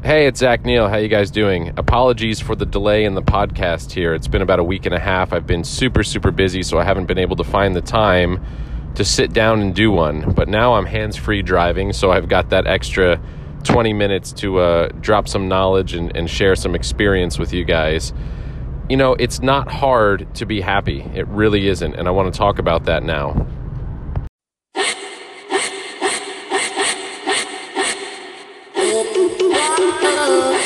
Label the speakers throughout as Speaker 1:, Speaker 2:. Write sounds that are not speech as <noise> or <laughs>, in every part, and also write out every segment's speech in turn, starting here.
Speaker 1: Hey, it's Zach Neil. How you guys doing? Apologies for the delay in the podcast here. It's been about a week and a half. I've been super, super busy, so I haven't been able to find the time to sit down and do one. But now I'm hands-free driving, so I've got that extra 20 minutes to uh, drop some knowledge and, and share some experience with you guys. You know, it's not hard to be happy. It really isn't, and I want to talk about that now. Oh. <laughs>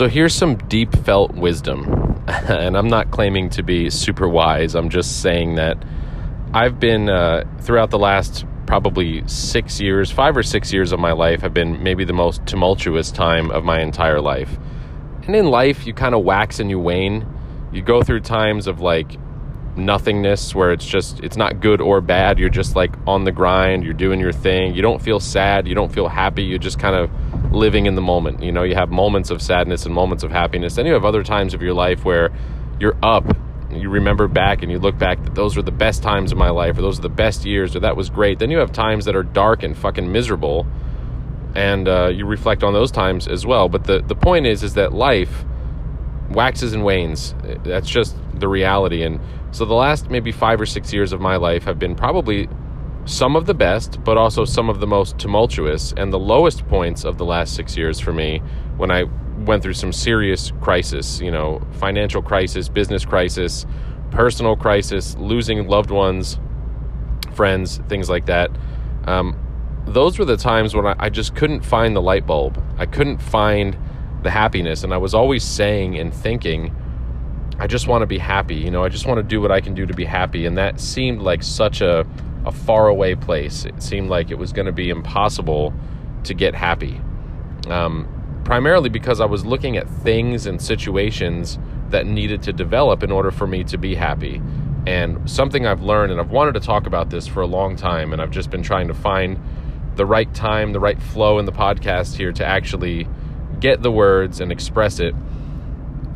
Speaker 1: So here's some deep felt wisdom. <laughs> and I'm not claiming to be super wise. I'm just saying that I've been, uh, throughout the last probably six years, five or six years of my life, have been maybe the most tumultuous time of my entire life. And in life, you kind of wax and you wane. You go through times of like nothingness where it's just, it's not good or bad. You're just like on the grind, you're doing your thing. You don't feel sad, you don't feel happy. You just kind of living in the moment. You know, you have moments of sadness and moments of happiness. Then you have other times of your life where you're up. You remember back and you look back that those were the best times of my life, or those are the best years, or that was great. Then you have times that are dark and fucking miserable, and uh, you reflect on those times as well. But the the point is, is that life waxes and wanes. That's just the reality. And so the last maybe five or six years of my life have been probably some of the best, but also some of the most tumultuous and the lowest points of the last six years for me when I went through some serious crisis, you know, financial crisis, business crisis, personal crisis, losing loved ones, friends, things like that. Um, those were the times when I, I just couldn't find the light bulb. I couldn't find the happiness. And I was always saying and thinking, I just want to be happy. You know, I just want to do what I can do to be happy. And that seemed like such a a faraway place. It seemed like it was going to be impossible to get happy. Um, primarily because I was looking at things and situations that needed to develop in order for me to be happy. And something I've learned, and I've wanted to talk about this for a long time, and I've just been trying to find the right time, the right flow in the podcast here to actually get the words and express it.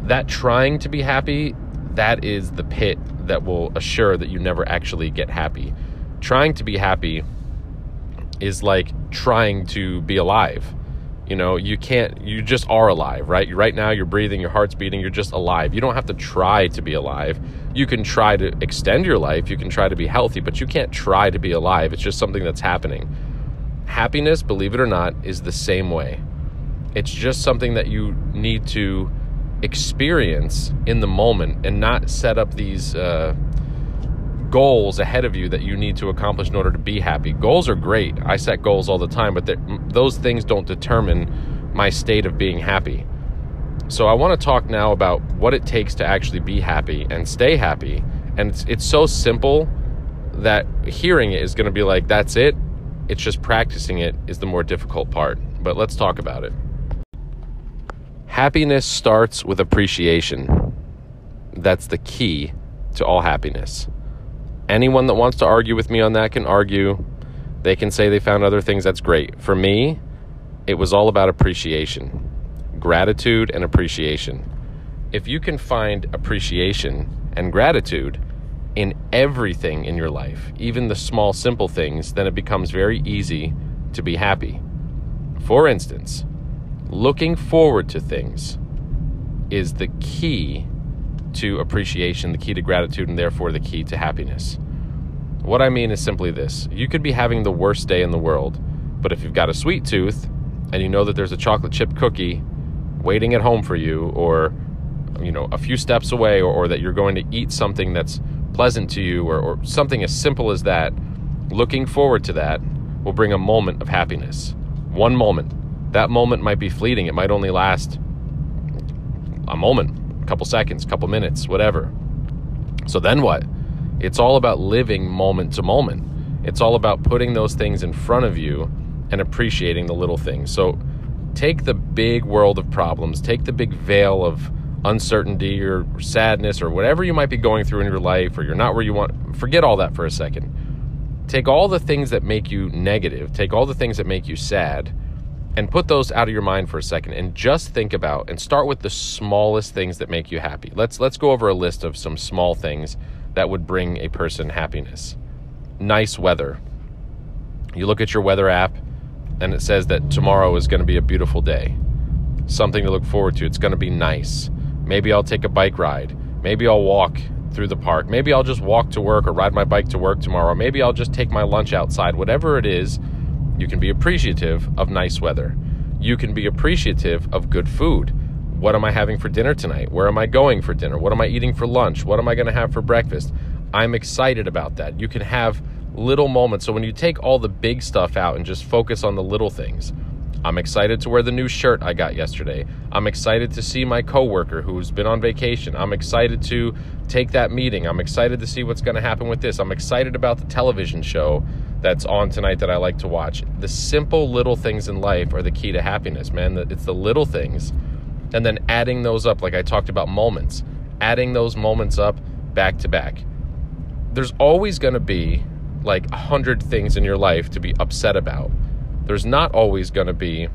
Speaker 1: That trying to be happy, that is the pit that will assure that you never actually get happy trying to be happy is like trying to be alive. You know, you can't, you just are alive, right? Right now, you're breathing, your heart's beating, you're just alive. You don't have to try to be alive. You can try to extend your life, you can try to be healthy, but you can't try to be alive. It's just something that's happening. Happiness, believe it or not, is the same way. It's just something that you need to experience in the moment and not set up these, uh, goals ahead of you that you need to accomplish in order to be happy. Goals are great. I set goals all the time, but those things don't determine my state of being happy. So I want to talk now about what it takes to actually be happy and stay happy. And it's, it's so simple that hearing it is going to be like, that's it. It's just practicing it is the more difficult part. But let's talk about it. Happiness starts with appreciation. That's the key to all happiness. Anyone that wants to argue with me on that can argue. They can say they found other things. That's great. For me, it was all about appreciation, gratitude, and appreciation. If you can find appreciation and gratitude in everything in your life, even the small, simple things, then it becomes very easy to be happy. For instance, looking forward to things is the key to appreciation, the key to gratitude, and therefore the key to happiness. What I mean is simply this you could be having the worst day in the world, but if you've got a sweet tooth and you know that there's a chocolate chip cookie waiting at home for you, or you know, a few steps away, or, or that you're going to eat something that's pleasant to you, or, or something as simple as that, looking forward to that will bring a moment of happiness. One moment. That moment might be fleeting, it might only last a moment a couple seconds, a couple minutes, whatever. So then what? It's all about living moment to moment. It's all about putting those things in front of you and appreciating the little things. So take the big world of problems, take the big veil of uncertainty or sadness or whatever you might be going through in your life or you're not where you want. Forget all that for a second. Take all the things that make you negative, take all the things that make you sad, and put those out of your mind for a second and just think about and start with the smallest things that make you happy. Let's let's go over a list of some small things that would bring a person happiness. Nice weather. You look at your weather app and it says that tomorrow is going to be a beautiful day. Something to look forward to. It's going to be nice. Maybe I'll take a bike ride. Maybe I'll walk through the park. Maybe I'll just walk to work or ride my bike to work tomorrow. Maybe I'll just take my lunch outside. Whatever it is, you can be appreciative of nice weather. You can be appreciative of good food. What am I having for dinner tonight? Where am I going for dinner? What am I eating for lunch? What am I going to have for breakfast? I'm excited about that. You can have little moments. So when you take all the big stuff out and just focus on the little things, I'm excited to wear the new shirt I got yesterday. I'm excited to see my coworker who's been on vacation. I'm excited to take that meeting. I'm excited to see what's going to happen with this. I'm excited about the television show that's on tonight that I like to watch. The simple little things in life are the key to happiness, man. It's the little things and then adding those up like I talked about moments. Adding those moments up back to back. There's always going to be like a hundred things in your life to be upset about there's not always going to be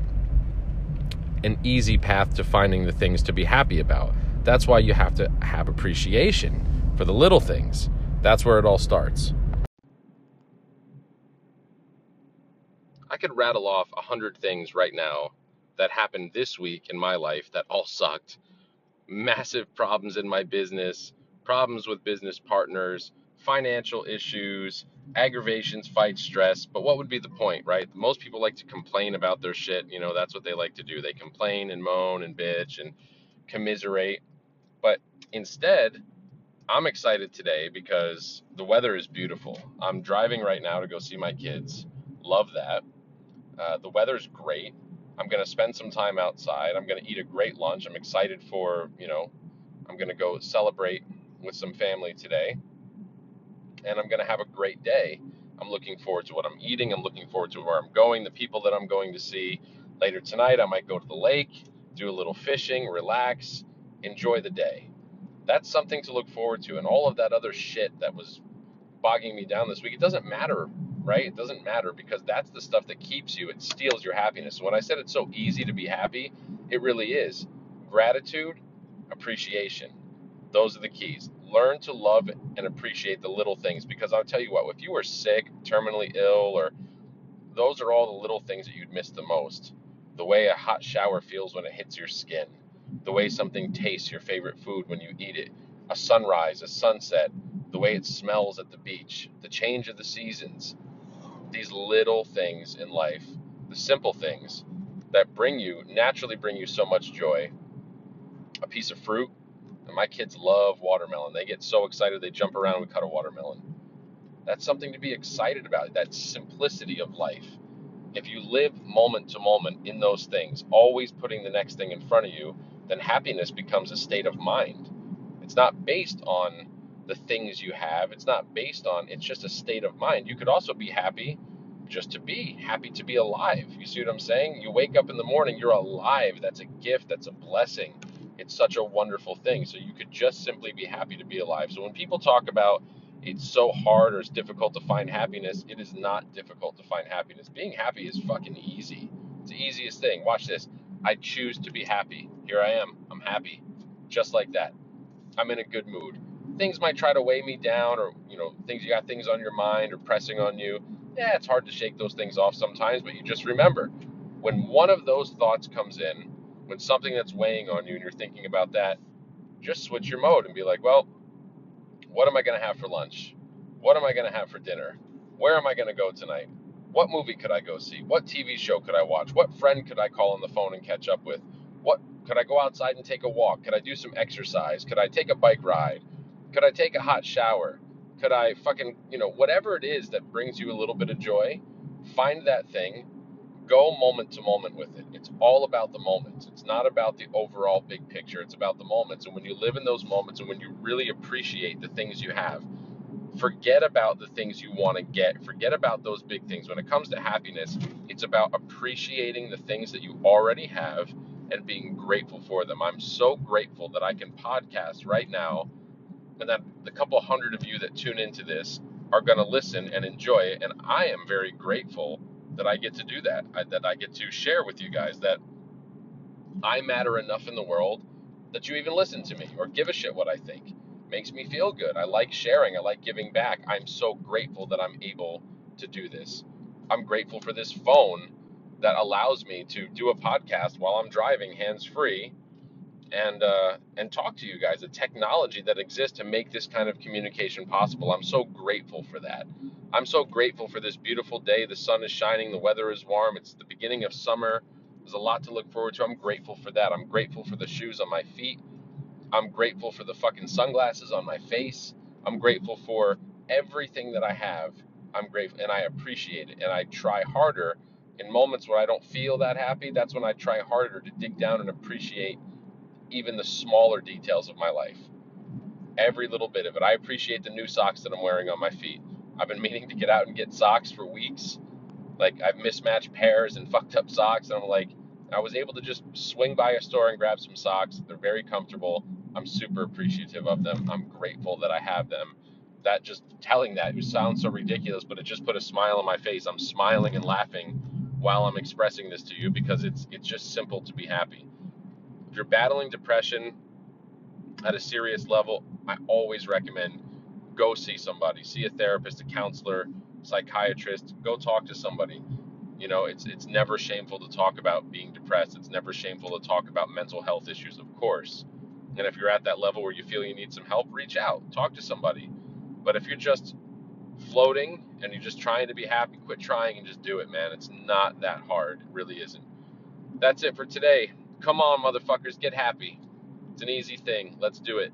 Speaker 1: an easy path to finding the things to be happy about. That's why you have to have appreciation for the little things. That's where it all starts. I could rattle off a hundred things right now that happened this week in my life that all sucked. Massive problems in my business, problems with business partners, financial issues, aggravations, fight, stress. But what would be the point, right? Most people like to complain about their shit. You know, that's what they like to do. They complain and moan and bitch and commiserate. But instead, I'm excited today because the weather is beautiful. I'm driving right now to go see my kids. Love that. Uh, the weather's great. I'm going to spend some time outside. I'm going to eat a great lunch. I'm excited for, you know, I'm going to go celebrate with some family today and I'm going to have a great day. I'm looking forward to what I'm eating. I'm looking forward to where I'm going, the people that I'm going to see. Later tonight, I might go to the lake, do a little fishing, relax, enjoy the day. That's something to look forward to. And all of that other shit that was bogging me down this week, it doesn't matter, right? It doesn't matter because that's the stuff that keeps you, it steals your happiness. When I said it's so easy to be happy, it really is. Gratitude, appreciation. Those are the keys learn to love and appreciate the little things because I'll tell you what, if you were sick, terminally ill, or those are all the little things that you'd miss the most. The way a hot shower feels when it hits your skin, the way something tastes your favorite food when you eat it, a sunrise, a sunset, the way it smells at the beach, the change of the seasons. These little things in life, the simple things that bring you, naturally bring you so much joy. A piece of fruit, and my kids love watermelon. They get so excited they jump around and we cut a watermelon. That's something to be excited about. That simplicity of life. If you live moment to moment in those things, always putting the next thing in front of you, then happiness becomes a state of mind. It's not based on the things you have. It's not based on, it's just a state of mind. You could also be happy just to be, happy to be alive. You see what I'm saying? You wake up in the morning, you're alive. That's a gift, that's a blessing it's such a wonderful thing. So you could just simply be happy to be alive. So when people talk about it's so hard or it's difficult to find happiness, it is not difficult to find happiness. Being happy is fucking easy. It's the easiest thing. Watch this. I choose to be happy. Here I am. I'm happy. Just like that. I'm in a good mood. Things might try to weigh me down or, you know, things you got things on your mind or pressing on you. Yeah, it's hard to shake those things off sometimes, but you just remember when one of those thoughts comes in, when something that's weighing on you and you're thinking about that, just switch your mode and be like, well, what am I going to have for lunch? What am I going to have for dinner? Where am I going to go tonight? What movie could I go see? What TV show could I watch? What friend could I call on the phone and catch up with? What could I go outside and take a walk? Could I do some exercise? Could I take a bike ride? Could I take a hot shower? Could I fucking, you know, whatever it is that brings you a little bit of joy, find that thing go moment to moment with it. It's all about the moments. It's not about the overall big picture. It's about the moments. And when you live in those moments and when you really appreciate the things you have, Forget about the things you want to get. Forget about those big things. When it comes to happiness, it's about appreciating the things that you already have and being grateful for them. I'm so grateful that I can podcast right now that the couple hundred of you that tune into this are going to listen and enjoy it. And I am very grateful that I get to do that, I, that I get to share with you guys that I matter enough in the world that you even listen to me or give a shit what I think. Makes me feel good. I like sharing, I like giving back. I'm so grateful that I'm able to do this. I'm grateful for this phone that allows me to do a podcast while I'm driving hands free and uh, and talk to you guys. The technology that exists to make this kind of communication possible. I'm so grateful for that. I'm so grateful for this beautiful day. The sun is shining. The weather is warm. It's the beginning of summer. There's a lot to look forward to. I'm grateful for that. I'm grateful for the shoes on my feet. I'm grateful for the fucking sunglasses on my face. I'm grateful for everything that I have. I'm grateful and I appreciate it. And I try harder in moments where I don't feel that happy. That's when I try harder to dig down and appreciate even the smaller details of my life. Every little bit of it. I appreciate the new socks that I'm wearing on my feet. I've been meaning to get out and get socks for weeks. Like I've mismatched pairs and <laughs> fucked up socks, and I'm like, I was able to just swing by a store and grab some socks. They're very comfortable. I'm super appreciative of them. I'm grateful that I have them. That just telling that it sounds so ridiculous, but it just put a smile on my face. I'm smiling and laughing while I'm expressing this to you because it's it's just simple to be happy. If you're battling depression at a serious level, I always recommend go see somebody, see a therapist, a counselor, psychiatrist, go talk to somebody. You know, it's it's never shameful to talk about being depressed. It's never shameful to talk about mental health issues, of course. And if you're at that level where you feel you need some help, reach out, talk to somebody. But if you're just floating and you're just trying to be happy, quit trying and just do it, man. It's not that hard. It really isn't. That's it for today. Come on, motherfuckers, get happy. It's an easy thing. Let's do it.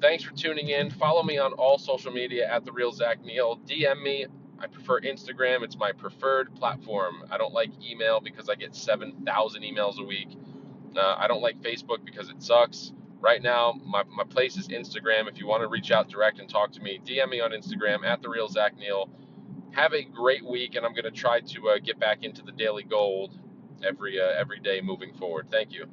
Speaker 1: Thanks for tuning in. Follow me on all social media at the real Zach Neil. DM me. I prefer Instagram. It's my preferred platform. I don't like email because I get 7,000 emails a week. Uh, I don't like Facebook because it sucks. Right now, my, my place is Instagram. If you want to reach out direct and talk to me, DM me on Instagram at the real Zach Neil. Have a great week, and I'm going to try to uh, get back into the daily gold every uh, every day moving forward. Thank you.